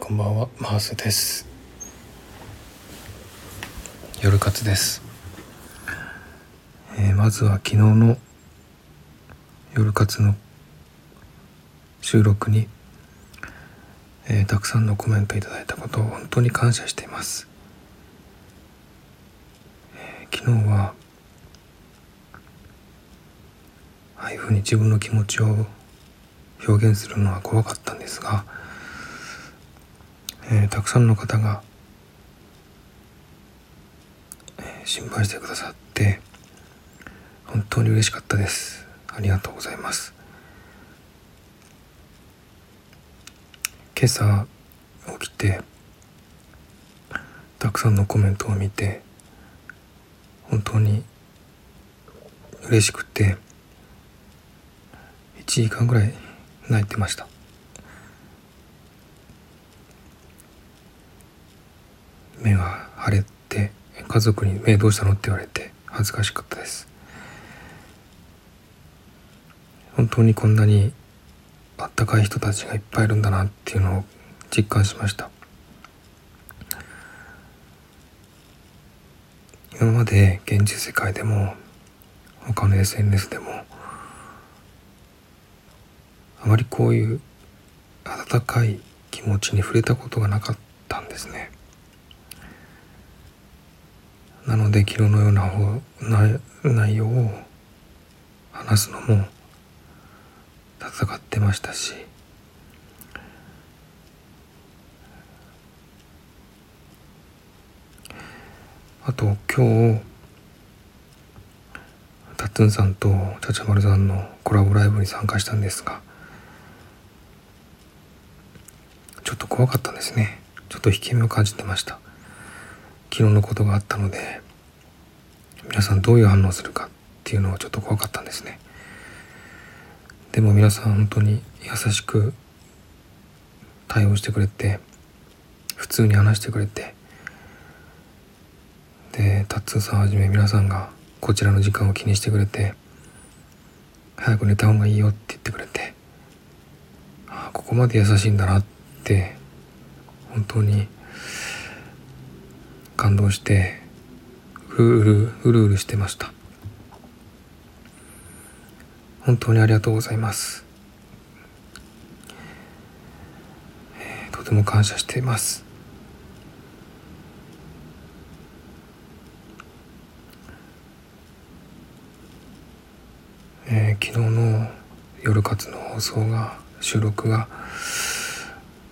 こんばんはマースです。夜活です、えー、まずは昨日の夜活の収録に、えー、たくさんのコメントいただいたことを本当に感謝しています、えー、昨日はああいうふうに自分の気持ちを表現するのは怖かったんですがえー、たくさんの方が、えー、心配してくださって本当に嬉しかったです。ありがとうございます。今朝起きてたくさんのコメントを見て本当に嬉しくて1時間ぐらい泣いてました。目が腫れて家族に「目どうしたの?」って言われて恥ずかしかったです。本当にこんなにあったかい人たちがいっぱいいるんだなっていうのを実感しました。今まで現実世界でも他の SNS でもあまりこういう温かい気持ちに触れたことがなかったんですね。なので昨日のような内容を話すのも戦ってましたしあと今日タッツンさんとチャチャマルさんのコラボライブに参加したんですがちょっと怖かったんですね。ちょっと引け目を感じてました。昨日のことがあったので皆さんどういう反応するかっていうのはちょっと怖かったんですね。でも皆さん本当に優しく対応してくれて普通に話してくれてでタッツーさんはじめ皆さんがこちらの時間を気にしてくれて早く寝た方がいいよって言ってくれてああここまで優しいんだなって本当に感動してうるうるうるうるしてました。本当にありがとうございます、えー、とても感謝しています。えー、昨日の夜活の放送が収録が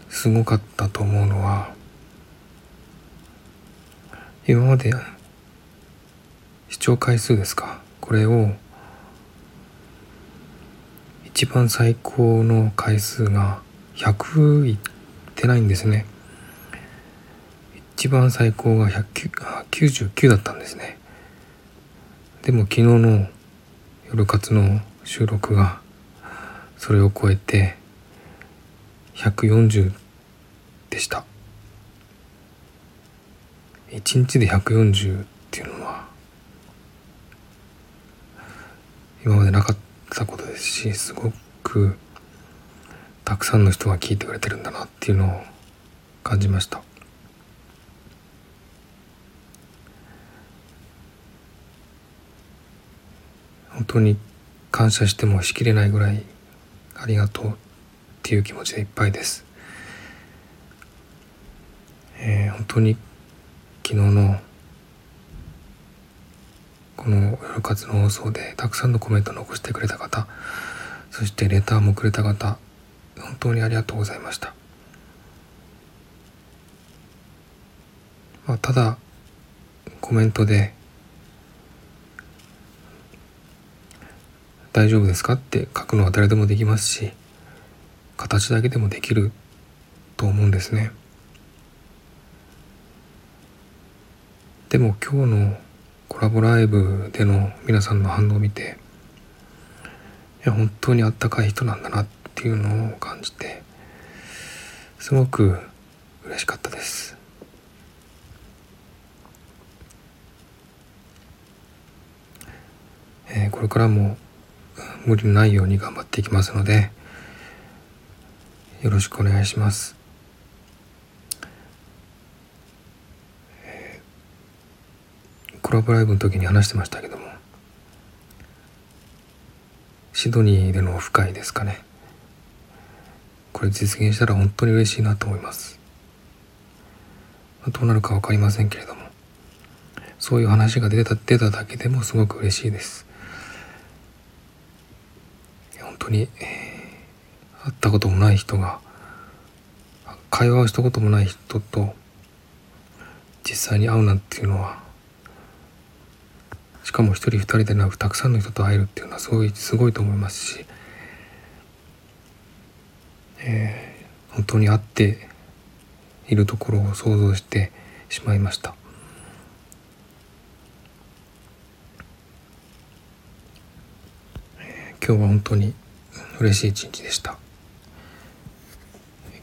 すごかったと思うのは今まで視聴回数ですか？これを一番最高の回数が100いってないんですね。一番最高が199だったんですね。でも昨日の夜活の収録がそれを超えて140でした。1日で140っていうのは今までなかったことですしすごくたくさんの人が聞いてくれてるんだなっていうのを感じました。本当に感謝してもしきれないぐらいありがとうっていう気持ちでいっぱいです、えー、本当に昨日のこの夜活の放送でたくさんのコメント残してくれた方そしてレターもくれた方本当にありがとうございました、まあ、ただコメントで「大丈夫ですか?」って書くのは誰でもできますし形だけでもできると思うんですね。でも今日のコラボライブでの皆さんの反応を見ていや本当にあったかい人なんだなっていうのを感じてすごく嬉しかったです。えー、これからも無理のないように頑張っていきますのでよろしくお願いします。コラボライブの時に話してましたけども。シドニーでのオフ会ですかね。これ実現したら本当に嬉しいなと思います。どうなるか分かりませんけれども。そういう話が出た出ただけでもすごく嬉しいです。本当に、会ったこともない人が会話をしたこともない人と実際に会うなんていうのはしかも一人二人でなくたくさんの人と会えるっていうのはすごいすごいと思いますし、えー、本当に会っているところを想像してしまいました。今日は本当に嬉しい一日でした。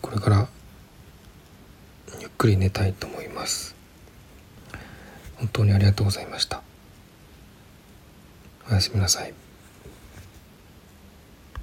これからゆっくり寝たいと思います。本当にありがとうございました。おやすみなさい。